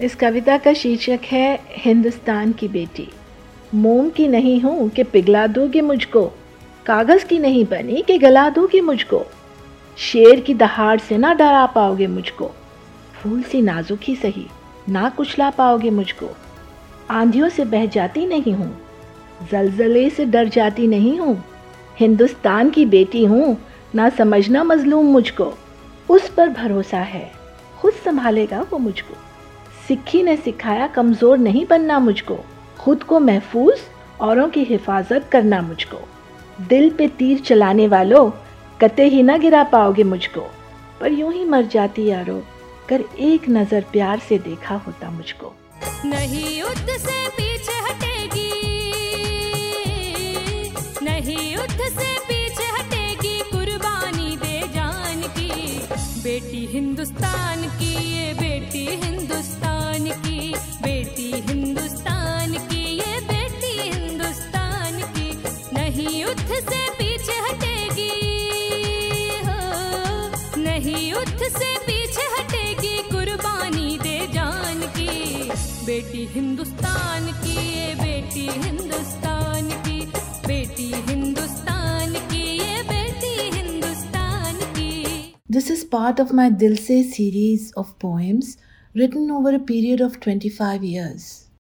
इस कविता का शीर्षक है, हिंदुस्तान की बेटी। मोम की नहीं हूँ कि पिघला दोगे मुझको। कागज़ की नहीं बनी कि गला दोगे मुझको। शेर की दहाड़ से ना डरा पाओगे मुझको। फूल सी नाजुक ही सही, ना कुचला पाओगे मुझको। आंधियों से बह जाती नहीं हूँ, जलजले से डर जाती नहीं हूँ। हिंदुस्तान की बेटी हूँ, ना समझना मजलूम मुझको। उस पर भरोसा है, खुद संभालेगा वो मुझको। सिक्खी ने सिखाया, कमज़ोर नहीं बनना मुझको। खुद को महफूज, औरों की हिफाजत करना मुझको। दिल पे तीर चलाने वालों कते ही ना गिरा पाओगे मुझको। पर यूँ ही मर जाती यारो, कर एक नज़र प्यार से देखा होता मुझको। नहीं युद्ध से पीछे हटेगी, नहीं युद्ध से पीछे हिंदुस्तान की ये बेटी हिंदुस्तान की, बेटी हिंदुस्तान की ये बेटी हिंदुस्तान की, नहीं युद्ध से पीछे हटेगी, हो, नहीं युद्ध से पीछे हटेगी, कुर्बानी दे जान की, बेटी हिंदुस्तान की This is part of my Dil Se series of poems written over a period of 25 years.